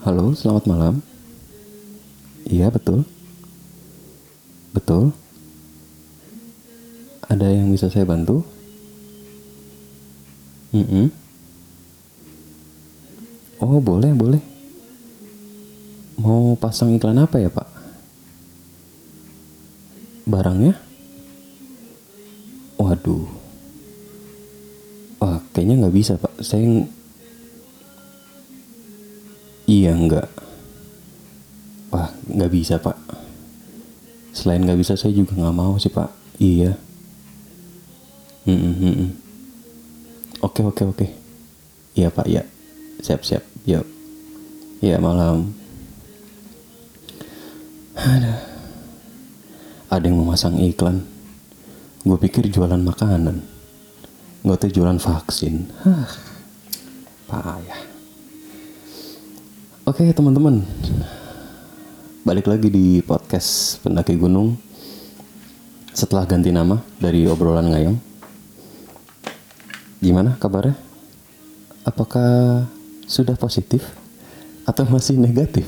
Halo, selamat malam. Iya, betul. Betul. Ada yang bisa saya bantu? Mm-mm. Oh, boleh, boleh. Mau pasang iklan apa ya, Pak? Barangnya? Waduh. Wah, kayaknya nggak bisa, Pak. Saya Iya enggak. Wah nggak bisa pak. Selain nggak bisa saya juga nggak mau sih pak. Iya. Oke oke oke. Iya pak ya. Siap siap. Yuk. Iya malam. Ada. Ada yang mau masang iklan. Gue pikir jualan makanan. Nggak tuh jualan vaksin. Hah. Payah. Oke teman-teman, balik lagi di podcast pendaki gunung setelah ganti nama dari obrolan ngayong. Gimana kabarnya? Apakah sudah positif atau masih negatif?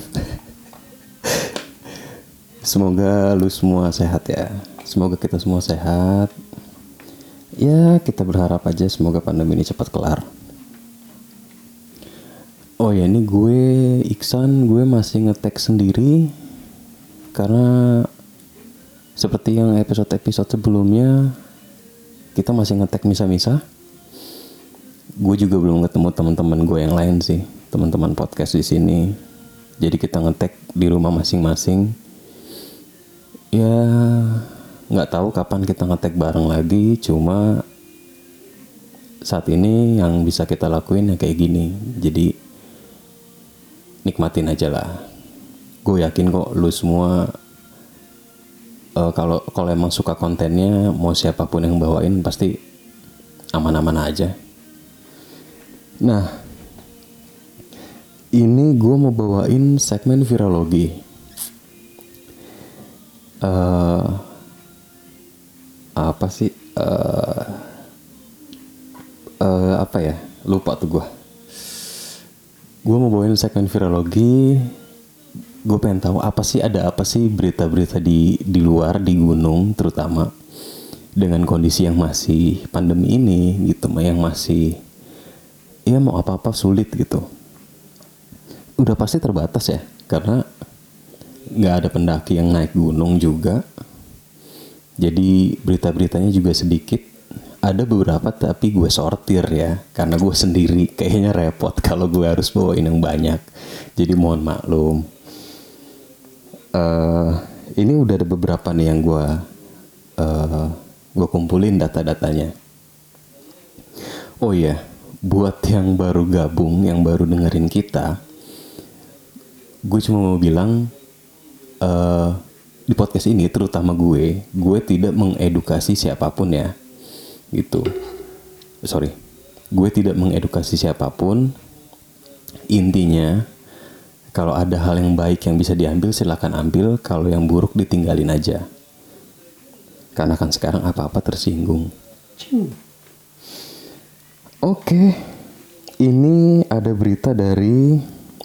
Semoga lu semua sehat ya. Semoga kita semua sehat. Ya kita berharap aja semoga pandemi ini cepat kelar. Oh ya ini gue Iksan gue masih ngetek sendiri karena seperti yang episode-episode sebelumnya kita masih ngetek misa-misa. Gue juga belum ketemu teman-teman gue yang lain sih, teman-teman podcast di sini. Jadi kita ngetek di rumah masing-masing. Ya nggak tahu kapan kita ngetek bareng lagi, cuma saat ini yang bisa kita lakuin ya kayak gini. Jadi nikmatin aja lah. Gue yakin kok lu semua eh, kalau kalau emang suka kontennya mau siapa pun yang bawain pasti aman-aman aja. Nah, ini gue mau bawain segmen virologi. Eh, apa sih? eh eh, apa ya? Lupa tuh gue gue mau bawain segmen virologi gue pengen tahu apa sih ada apa sih berita-berita di di luar di gunung terutama dengan kondisi yang masih pandemi ini gitu yang masih ya mau apa-apa sulit gitu. Udah pasti terbatas ya karena nggak ada pendaki yang naik gunung juga. Jadi berita-beritanya juga sedikit ada beberapa tapi gue sortir ya karena gue sendiri kayaknya repot kalau gue harus bawain yang banyak. Jadi mohon maklum. Eh ini udah ada beberapa nih yang gue eh gue kumpulin data-datanya. Oh iya buat yang baru gabung yang baru dengerin kita gue cuma mau bilang eh di podcast ini terutama gue gue tidak mengedukasi siapa pun ya gitu. Sorry. Gue tidak mengedukasi siapa pun. Intinya kalau ada hal yang baik yang bisa diambil silahkan ambil. Kalau yang buruk ditinggalin aja. Karena kan sekarang apa-apa tersinggung. Oke. Ini ada berita dari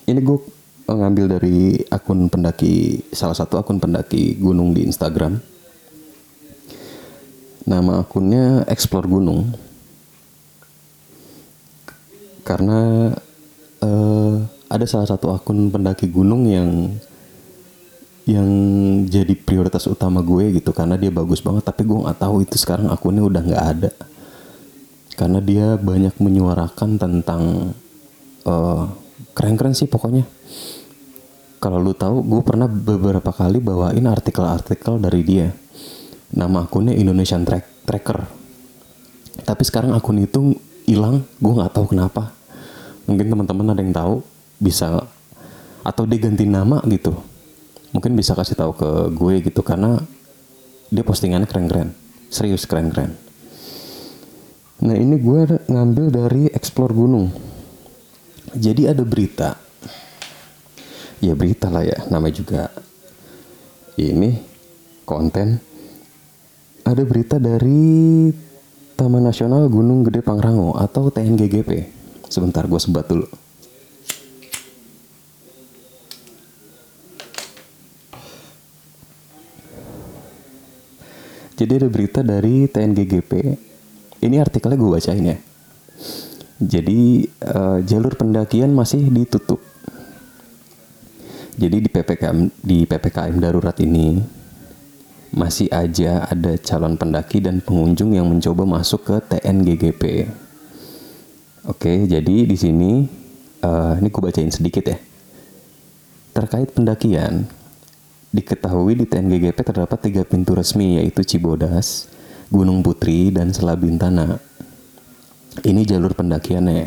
ini gue ngambil dari akun pendaki salah satu akun pendaki gunung di Instagram Nama akunnya Explore Gunung. Karena eh, ada salah satu akun pendaki gunung yang yang jadi prioritas utama gue gitu karena dia bagus banget. Tapi gue nggak tahu itu sekarang akunnya udah nggak ada. Karena dia banyak menyuarakan tentang eh, keren-keren sih pokoknya. Kalau lu tahu gue pernah beberapa kali bawain artikel-artikel dari dia nama akunnya Indonesian Track Tracker. Tapi sekarang akun itu hilang gue nggak tahu kenapa. Mungkin teman-teman ada yang tahu bisa atau dia ganti nama gitu. Mungkin bisa kasih tahu ke gue gitu karena dia postingannya keren-keren. Serius keren-keren. Nah ini gue ngambil dari Explore Gunung. Jadi ada berita. Ya berita lah ya namanya juga ini konten ada berita dari Taman Nasional Gunung Gede Pangrango atau TNGGP. Sebentar, gue sebat dulu. Jadi ada berita dari TNGGP. Ini artikelnya gue bacain ya. Jadi uh, jalur pendakian masih ditutup. Jadi di PPKM di PPKM darurat ini masih aja ada calon pendaki dan pengunjung yang mencoba masuk ke TNGGP. Oke, jadi di sini uh, ini gue bacain sedikit ya. Terkait pendakian, Diketahui di TNGGP terdapat tiga pintu resmi yaitu Cibodas, Gunung Putri, dan Selabintana. Ini jalur pendakiannya.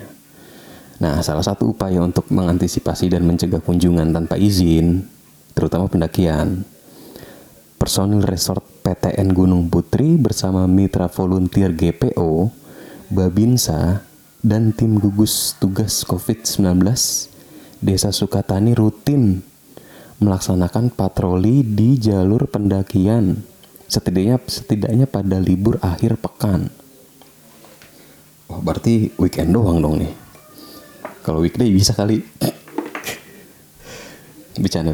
Nah, salah satu upaya untuk mengantisipasi dan mencegah kunjungan tanpa izin, terutama pendakian, personil resort PTN Gunung Putri bersama mitra volunteer GPO, Babinsa, dan tim gugus tugas COVID-19 Desa Sukatani rutin melaksanakan patroli di jalur pendakian setidaknya setidaknya pada libur akhir pekan. Wah, berarti weekend doang dong nih. Kalau weekday bisa kali. bercanda.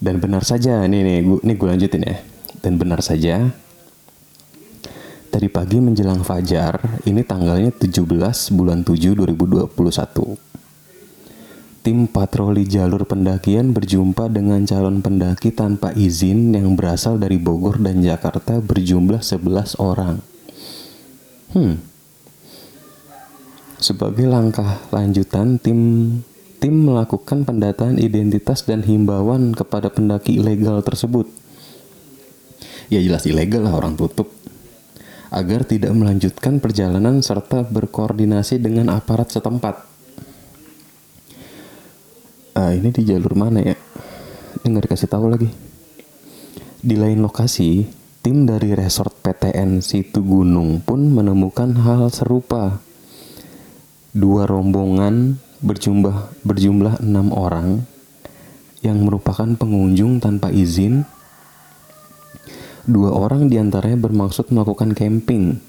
Dan benar saja, nih nih gue nih gue lanjutin ya. Dan benar saja tadi pagi menjelang fajar, ini tanggalnya 17 bulan 7 2021 tim patroli jalur pendakian berjumpa dengan calon pendaki tanpa izin yang berasal dari Bogor dan Jakarta berjumlah 11 orang. Hmm. Sebagai langkah lanjutan, tim tim melakukan pendataan identitas dan himbauan kepada pendaki ilegal tersebut. Ya jelas ilegal lah orang tutup. Agar tidak melanjutkan perjalanan serta berkoordinasi dengan aparat setempat ah, ini di jalur mana ya ini nggak dikasih tahu lagi di lain lokasi tim dari resort PTN Situ Gunung pun menemukan hal serupa dua rombongan berjumlah berjumlah enam orang yang merupakan pengunjung tanpa izin dua orang di antaranya bermaksud melakukan camping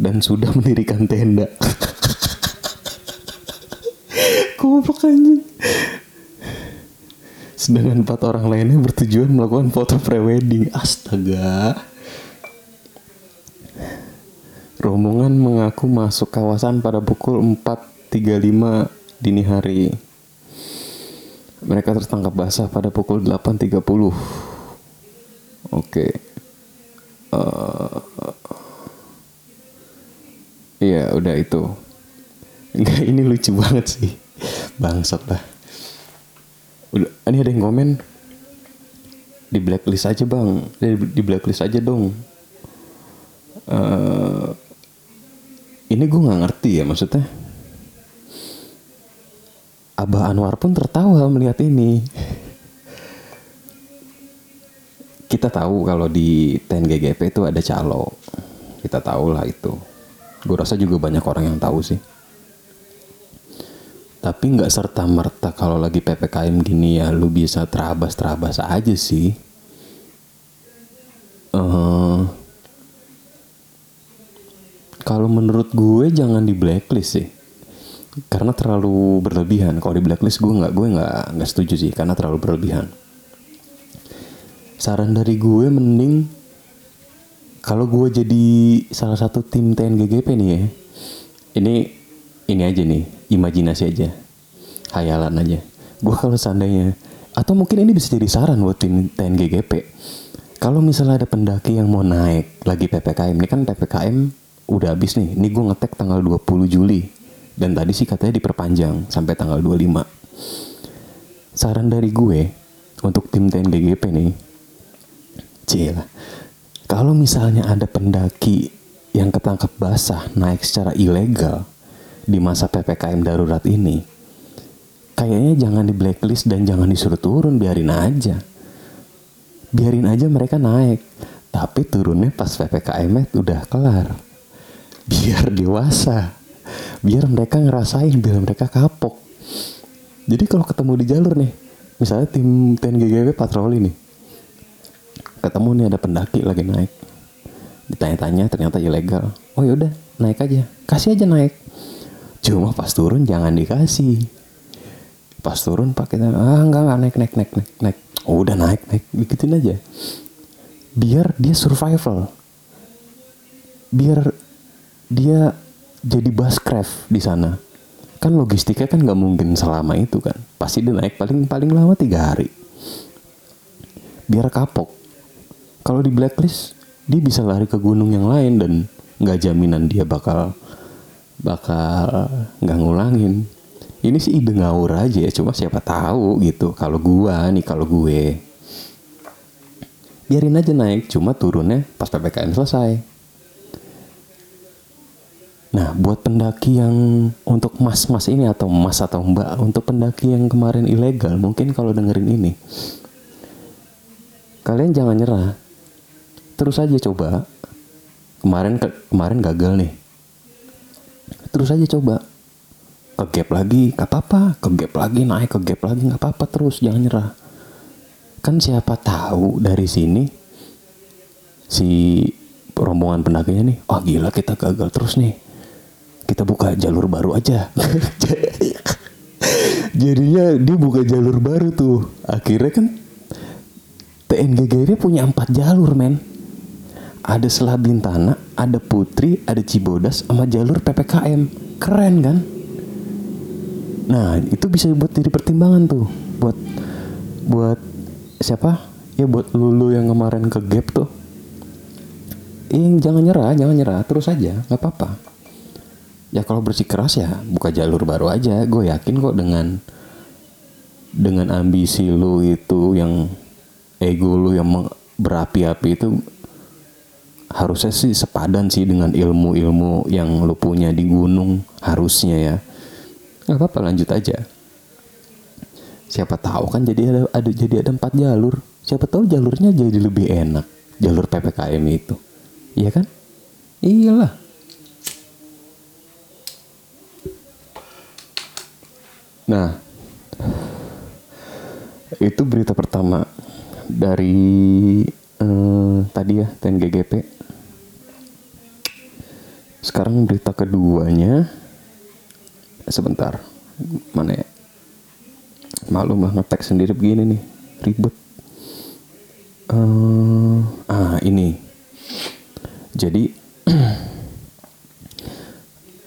dan sudah mendirikan tenda. Sedangkan empat orang lainnya bertujuan melakukan foto prewedding. Astaga. Rombongan mengaku masuk kawasan pada pukul 4.35 dini hari. Mereka tertangkap basah pada pukul 8.30. Oke. Okay. Uh, Iya, udah itu. Enggak, ini lucu banget sih bangsat lah udah ini ada yang komen di blacklist aja bang di, di blacklist aja dong uh, ini gue nggak ngerti ya maksudnya Abah Anwar pun tertawa melihat ini. Kita tahu kalau di TNGGP itu ada calo. Kita tahu lah itu. Gue rasa juga banyak orang yang tahu sih. Tapi nggak serta merta kalau lagi ppkm gini ya lu bisa terabas terabas aja sih. Uh, kalau menurut gue jangan di blacklist sih karena terlalu berlebihan. Kalau di blacklist gue nggak gue nggak nggak setuju sih karena terlalu berlebihan. Saran dari gue mending kalau gue jadi salah satu tim TNGGP nih ya ini ini aja nih imajinasi aja. Hayalan aja. Gue kalau seandainya atau mungkin ini bisa jadi saran buat tim TNGGP kalau misalnya ada pendaki yang mau naik lagi PPKM ini kan PPKM udah habis nih. Ini gue ngetek tanggal 20 Juli dan tadi sih katanya diperpanjang sampai tanggal 25 saran dari gue untuk tim TNGGP nih Cila kalau misalnya ada pendaki yang ketangkep basah naik secara ilegal di masa PPKM darurat ini, kayaknya jangan di blacklist dan jangan disuruh turun, biarin aja. Biarin aja mereka naik. Tapi turunnya pas PPKM udah kelar. Biar dewasa. Biar mereka ngerasain, biar mereka kapok. Jadi kalau ketemu di jalur nih, misalnya tim TNGGW patroli nih. Ketemu nih ada pendaki lagi naik. Ditanya-tanya ternyata ilegal. Oh yaudah, naik aja. Kasih aja naik Cuma pas turun jangan dikasih. Pas turun pak kita ah enggak enggak naik naik naik naik naik. Oh, udah naik naik gituin aja. biar dia survival biar dia jadi buscraft di sana. Kan logistiknya kan nggak mungkin selama itu kan. Pasti dia naik paling paling lama tiga hari. Biar kapok. Kalau di blacklist dia bisa lari ke gunung yang lain dan nggak jaminan dia bakal bakal nggak ngulangin. Ini sih ide ngawur aja ya cuma siapa tahu gitu. Kalau gua nih kalau gue. Biarin aja naik cuma turunnya pas ppkm selesai Nah, buat pendaki yang untuk mas-mas ini atau mas atau mbak, untuk pendaki yang kemarin ilegal, mungkin kalau dengerin ini, kalian jangan nyerah. Terus aja coba. Kemarin ke, kemarin gagal nih. Terus aja coba. Ke gap lagi, gak apa-apa. Ke gap lagi, naik ke gap lagi, gak apa-apa. Terus jangan nyerah. Kan siapa tahu dari sini si rombongan pendakinya nih, oh gila kita gagal terus nih kita buka jalur baru aja. Jadinya dia buka jalur baru tuh. Akhirnya kan TNGGW punya empat jalur men. Ada Selabintana ada Putri ada Cibodas sama jalur PPKM keren kan? Nah itu bisa buat jadi pertimbangan tuh. Buat buat siapa? Ya buat lulu yang kemarin ke gap tuh. Ih, jangan nyerah, jangan nyerah, terus aja, nggak apa-apa ya kalau bersikeras ya buka jalur baru aja. Gue yakin kok dengan dengan ambisi lu itu yang ego lu yang berapi-api itu harusnya sih sepadan sih dengan ilmu-ilmu yang lu punya di gunung harusnya ya. Nggak apa-apa lanjut aja. Siapa tahu kan jadi ada, ada jadi ada empat jalur. Siapa tahu jalurnya jadi lebih enak jalur ppkm itu. Iya kan? Iyalah Nah, itu berita pertama dari eh, tadi ya TNGGP. Sekarang berita keduanya, sebentar, mana ya? Malu mah ngetek sendiri begini nih, ribet. Uh, ah ini, jadi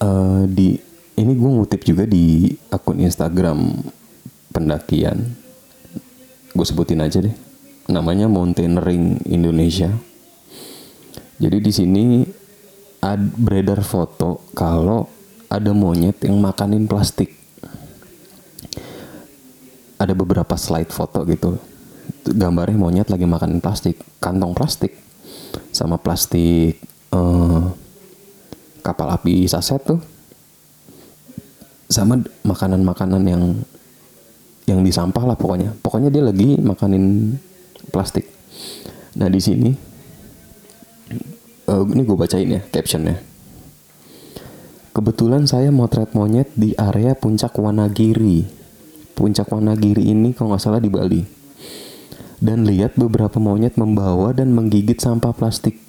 uh, di ini gue ngutip juga di akun Instagram pendakian. Gue sebutin aja deh. Namanya Mountaineering Indonesia. Jadi di sini ad, beredar foto kalau ada monyet yang makanin plastik. Ada beberapa slide foto gitu. Gambarnya monyet lagi makanin plastik, kantong plastik, sama plastik uh, kapal api saset tuh sama makanan-makanan yang yang di sampah lah pokoknya. Pokoknya dia lagi makanin plastik. Nah di sini, uh, ini gue bacain ya captionnya. Kebetulan saya motret monyet di area puncak Wanagiri. Puncak Wanagiri ini kalau nggak salah di Bali. Dan lihat beberapa monyet membawa dan menggigit sampah plastik.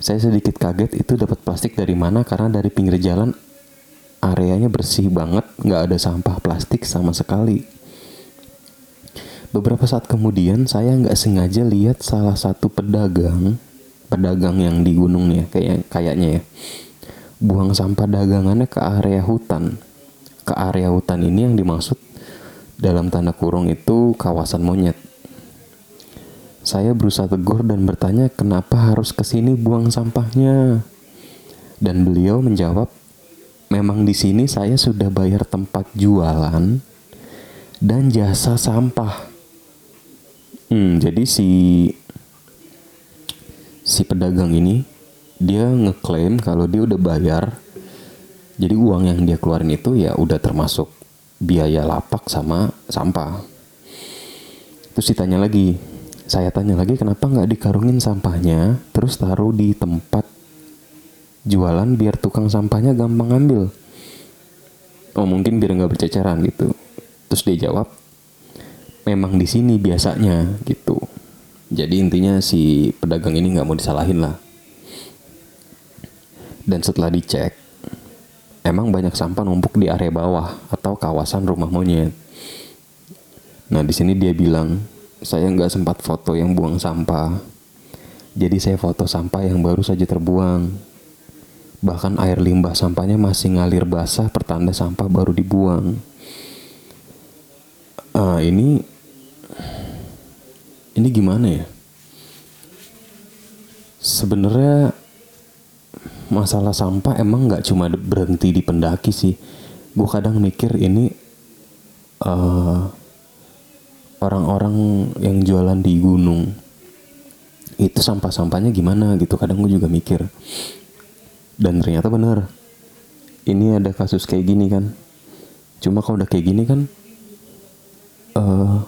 Saya sedikit kaget itu dapat plastik dari mana karena dari pinggir jalan areanya bersih banget, nggak ada sampah plastik sama sekali. Beberapa saat kemudian saya nggak sengaja lihat salah satu pedagang, pedagang yang di gunungnya kayak kayaknya ya, buang sampah dagangannya ke area hutan. Ke area hutan ini yang dimaksud dalam tanda kurung itu kawasan monyet. Saya berusaha tegur dan bertanya kenapa harus ke sini buang sampahnya. Dan beliau menjawab, memang di sini saya sudah bayar tempat jualan dan jasa sampah. Hmm, jadi si si pedagang ini dia ngeklaim kalau dia udah bayar. Jadi uang yang dia keluarin itu ya udah termasuk biaya lapak sama sampah. Terus ditanya lagi, saya tanya lagi kenapa nggak dikarungin sampahnya, terus taruh di tempat jualan biar tukang sampahnya gampang ngambil. Oh mungkin biar nggak berceceran gitu. Terus dia jawab memang di sini biasanya gitu. Jadi intinya si pedagang ini nggak mau disalahin lah. Dan setelah dicek emang banyak sampah numpuk di area bawah atau kawasan rumah monyet. Nah di sini dia bilang saya nggak sempat foto yang buang sampah. Jadi saya foto sampah yang baru saja terbuang. Bahkan air limbah sampahnya masih ngalir basah pertanda sampah baru dibuang. Ah, ini ini gimana ya? Sebenarnya masalah sampah emang nggak cuma berhenti di pendaki sih. Gue kadang mikir ini uh, orang-orang yang jualan di gunung itu sampah-sampahnya gimana gitu kadang gue juga mikir dan ternyata benar. Ini ada kasus kayak gini kan. Cuma kalau udah kayak gini kan uh,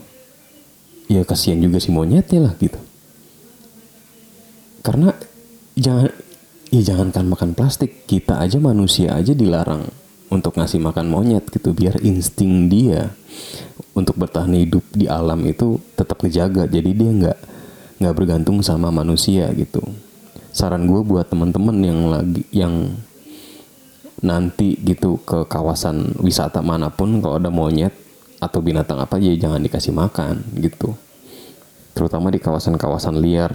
ya kasihan juga si monyetnya lah gitu. Karena jangan ya jangankan makan plastik kita aja manusia aja dilarang untuk ngasih makan monyet gitu. Biar insting dia untuk bertahan hidup di alam itu tetap ngejaga. Jadi dia nggak nggak bergantung sama manusia gitu saran gue buat temen-temen yang lagi yang nanti gitu ke kawasan wisata mana pun kalau ada monyet atau binatang apa ya jangan dikasih makan gitu. Terutama di kawasan-kawasan liar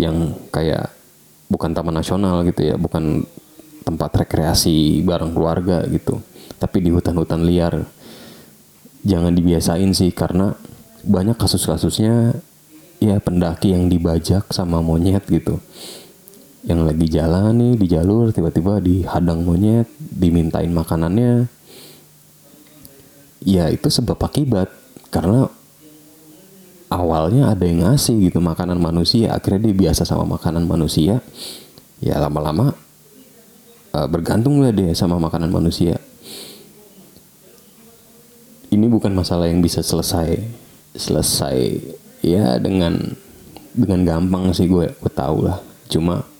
yang kayak bukan taman nasional gitu ya bukan tempat rekreasi bareng keluarga gitu tapi di hutan-hutan liar. Jangan dibiasain sih karena banyak kasus-kasusnya ya pendaki yang dibajak sama monyet gitu yang lagi jalan nih di jalur tiba-tiba dihadang monyet dimintain makanannya. Ya itu sebab akibat. Karena awalnya ada yang ngasih gitu makanan manusia akhirnya dia biasa sama makanan manusia. Ya lama-lama uh, bergantung lah dia sama makanan manusia. Ini bukan masalah yang bisa selesai selesai ya dengan dengan gampang sih gue gue tahu lah. Cuma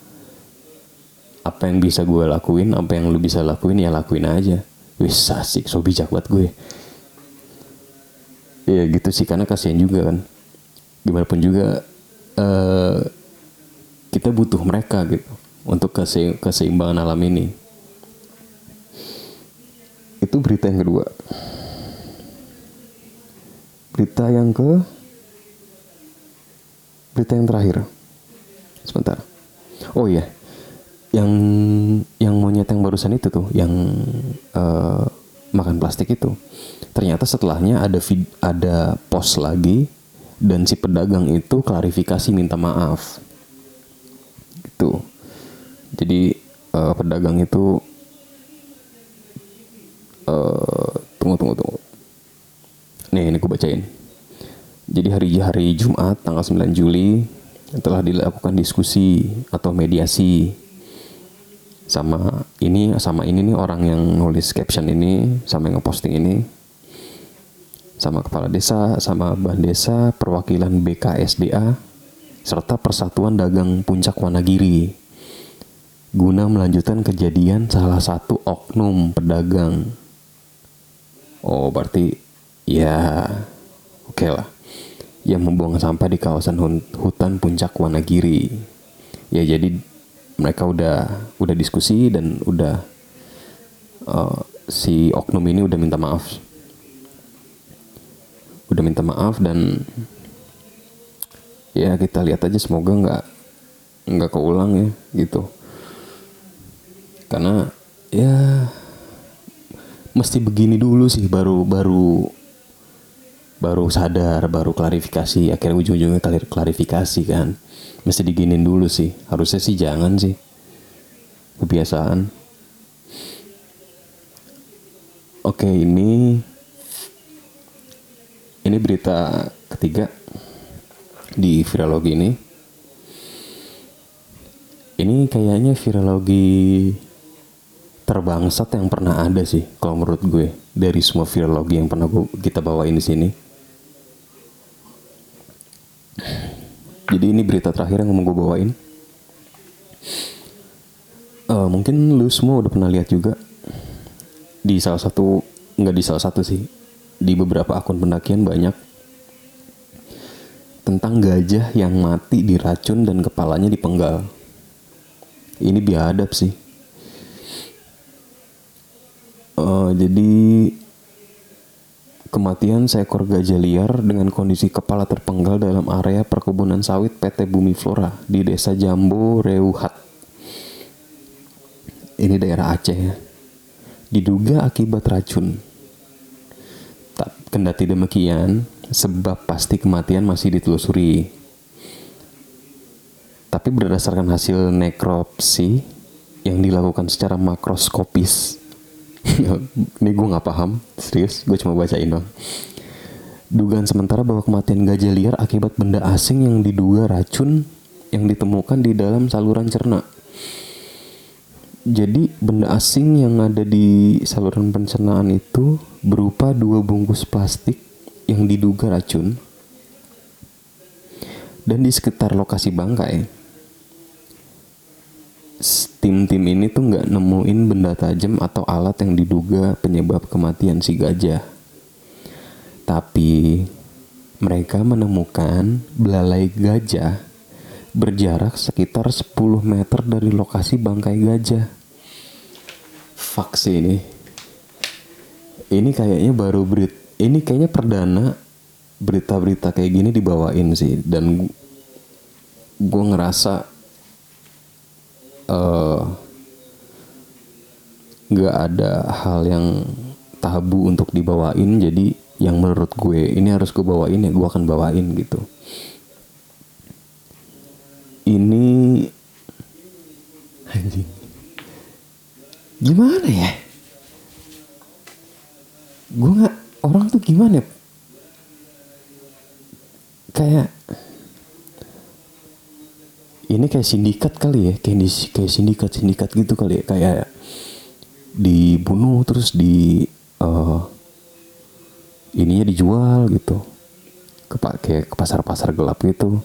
apa yang bisa gue lakuin apa yang lu bisa lakuin ya lakuin aja. Wis asik so bijak buat gue. Ya gitu sih karena kasihan juga kan. Gimana pun juga uh, kita butuh mereka gitu untuk kese keseimbangan alam ini. Itu berita yang kedua. Berita yang ke berita yang terakhir. Sebentar. Oh iya yang yang monyet yang barusan itu tuh yang uh, makan plastik itu. Ternyata setelahnya ada vid, ada post lagi dan si pedagang itu klarifikasi minta maaf. Gitu. Jadi uh, pedagang itu uh, tunggu tunggu tunggu. Nih ini aku bacain. Jadi hari hari Jumat tanggal 9 Juli telah dilakukan diskusi atau mediasi sama ini sama ini nih orang yang nulis caption ini sama yang ngeposting ini. Sama kepala desa sama ban desa perwakilan BKSDA serta Persatuan Dagang Puncak Wanagiri. Guna melanjutkan kejadian salah satu oknum pedagang. Oh berarti ya oke okay lah. Yang membuang sampah di kawasan hutan puncak Wanagiri. Ya jadi mereka udah udah diskusi dan udah uh, si oknum ini udah minta maaf. Udah minta maaf dan ya kita lihat aja semoga nggak nggak keulang ya gitu. Karena ya mesti begini dulu sih baru baru baru sadar baru klarifikasi akhirnya ujung-ujungnya klarifikasi kan mesti diginin dulu sih. Harusnya sih jangan sih. Kebiasaan. Oke ini ini berita ketiga di virologi ini. Ini kayaknya virologi terbangsat yang pernah ada sih kalau menurut gue dari semua virologi yang pernah kita bawain di sini Jadi ini berita terakhir yang mau gue bawain. Uh, mungkin lu semua udah pernah lihat juga di salah satu nggak di salah satu sih di beberapa akun pendakian banyak tentang gajah yang mati diracun dan kepalanya dipenggal. Ini biadab sih. Uh, jadi kematian seekor gajah liar dengan kondisi kepala terpenggal dalam area perkebunan sawit PT Bumi Flora di desa Jambo Reuhat. Ini daerah Aceh ya. Diduga akibat racun. Kendati demikian, sebab pasti kematian masih ditelusuri. Tapi berdasarkan hasil nekropsi yang dilakukan secara makroskopis, ini gue nggak paham, serius, gue cuma bacain dong. Dugaan sementara bahwa kematian gajah liar akibat benda asing yang diduga racun yang ditemukan di dalam saluran cerna. Jadi benda asing yang ada di saluran pencernaan itu berupa dua bungkus plastik yang diduga racun dan di sekitar lokasi bangkai tim-tim ini tuh nggak nemuin benda tajam atau alat yang diduga penyebab kematian si gajah tapi mereka menemukan belalai gajah berjarak sekitar 10 meter dari lokasi bangkai gajah. Faksi ini. Ini kayaknya baru berit ini kayaknya perdana berita-berita kayak gini dibawain sih dan gue ngerasa uh, nggak ada hal yang tabu untuk dibawain jadi yang menurut gue ini harus gue bawain ya gue akan bawain gitu. Ini gimana ya? Gue nggak orang tuh gimana ya? kayak ini kayak sindikat kali ya kayak di kayak sindikat sindikat gitu kali ya kayak dibunuh terus di uh, ininya dijual gitu. Ke kayak ke pasar pasar gelap gitu.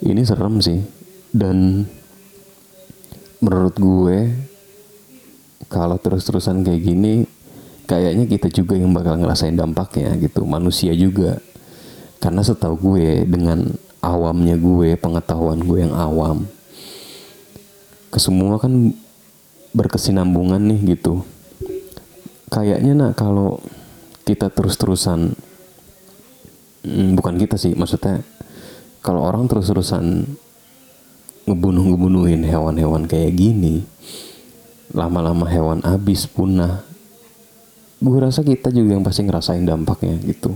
Ini serem sih. Dan menurut gue kalau terus-terusan kayak gini kayaknya kita juga yang bakal ngerasain dampaknya gitu. Manusia juga. Karena setahu gue dengan awamnya gue pengetahuan gue yang awam. Kesemua kan berkesinambungan nih gitu. Kayaknya nak kalau kita terus-terusan hmm, bukan kita sih maksudnya kalau orang terus-terusan ngebunuh-ngebunuhin hewan-hewan kayak gini lama-lama hewan habis punah gue rasa kita juga yang pasti ngerasain dampaknya gitu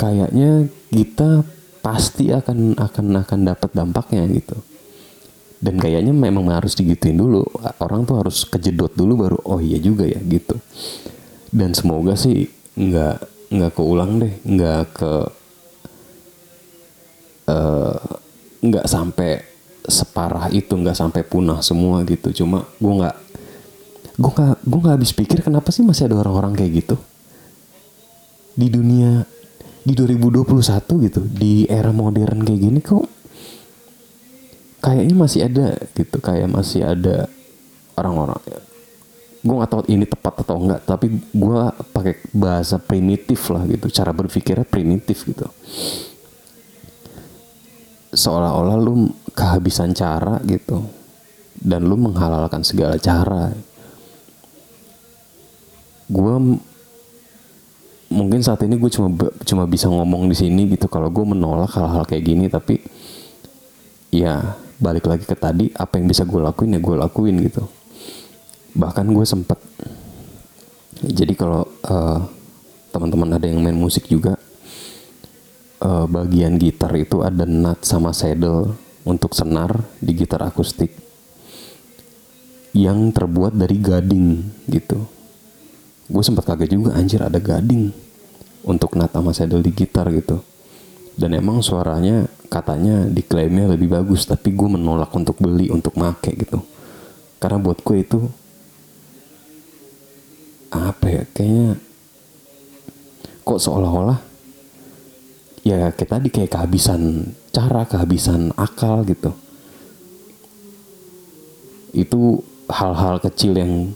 kayaknya kita pasti akan akan akan dapat dampaknya gitu. Dan kayaknya memang harus digituin dulu. Orang tuh harus kejedot dulu baru oh iya juga ya gitu. Dan semoga sih nggak nggak keulang deh nggak ke uh, nggak sampai separah itu nggak sampai punah semua gitu. Cuma gue nggak gue nggak gue nggak habis pikir kenapa sih masih ada orang-orang kayak gitu? Di dunia di 2021 gitu di era modern kayak gini kok kayaknya masih ada gitu kayak masih ada orang-orang. Gue nggak tahu ini tepat atau enggak tapi gue pakai bahasa primitif lah gitu cara berpikirnya primitif gitu. Seolah-olah lu kehabisan cara gitu dan lu menghalalkan segala cara. Gue mungkin saat ini gue cuma cuma bisa ngomong di sini gitu. Kalau gue menolak hal-hal kayak gini tapi ya balik lagi ke tadi apa yang bisa gue lakuin ya gue lakuin gitu. Bahkan gue sempet. Jadi kalau uh, teman-teman ada yang main musik juga uh, bagian gitar itu ada nut sama saddle untuk senar di gitar akustik yang terbuat dari gading gitu. Gue sempat kaget juga anjir ada gading untuk nut sama saddle di gitar gitu. Dan emang suaranya katanya diklaimnya lebih bagus tapi gue menolak untuk beli untuk make gitu. Karena buat gue itu apa ya kayaknya kok seolah-olah ya kayak tadi kayak kehabisan cara kehabisan akal gitu itu hal-hal kecil yang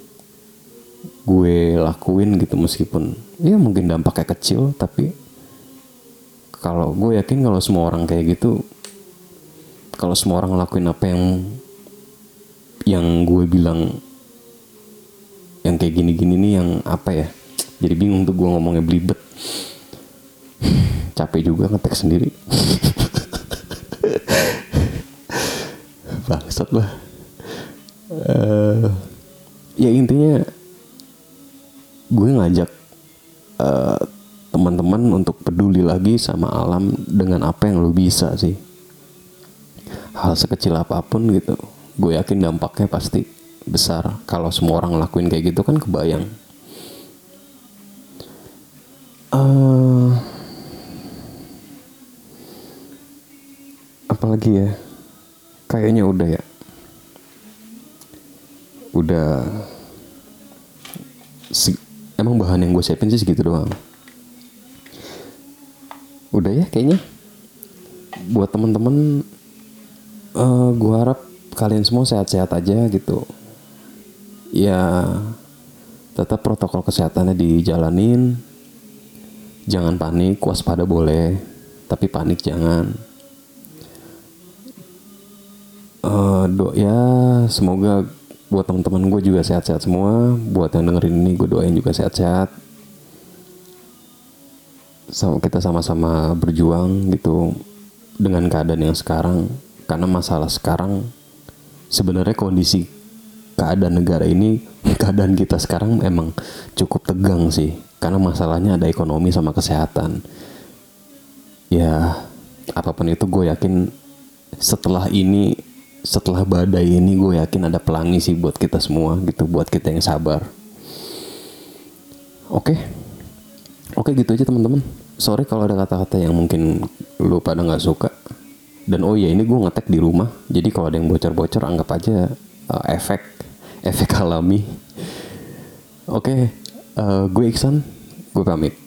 gue lakuin gitu meskipun ya mungkin dampaknya kecil tapi kalau gue yakin kalau semua orang kayak gitu kalau semua orang ngelakuin apa yang yang gue bilang yang kayak gini-gini nih yang apa ya jadi bingung tuh gue ngomongnya belibet. Capek juga ngetek sendiri. Bangsat lah. Eh, ya intinya gue ngajak eh, teman-teman untuk peduli lagi sama alam dengan apa yang lo bisa sih. Hal sekecil apa pun gitu gue yakin dampaknya pasti besar. Kalau semua orang ngelakuin kayak gitu kan kebayang. Eh, apalagi ya? Kayaknya udah ya. Udah emang bahan yang gue siapin sih segitu doang. Udah ya kayaknya. Buat temen-temen eh gue harap kalian semua sehat-sehat aja gitu. Ya tetap protokol kesehatannya dijalanin. Jangan panik waspada boleh tapi panik jangan. Eh do ya semoga buat teman-teman gue juga sehat-sehat semua. Buat yang dengerin ini gue doain juga sehat-sehat. Sama kita sama-sama berjuang gitu dengan keadaan yang sekarang. Karena masalah sekarang sebenarnya kondisi keadaan negara ini keadaan kita sekarang emang cukup tegang sih. Karena masalahnya ada ekonomi sama kesehatan. Ya apa pun itu gue yakin setelah ini setelah badai ini gue yakin ada pelangi sih buat kita semua gitu buat kita yang sabar. Oke? Oke gitu aja teman-teman. Sorry kalau ada kata-kata yang mungkin lu pada nggak suka. Dan oh ya ini gue ngetek di rumah. Jadi kalau ada yang bocor-bocor anggap aja uh, efek efek alami. Oke uh, gue Iksan gue pamit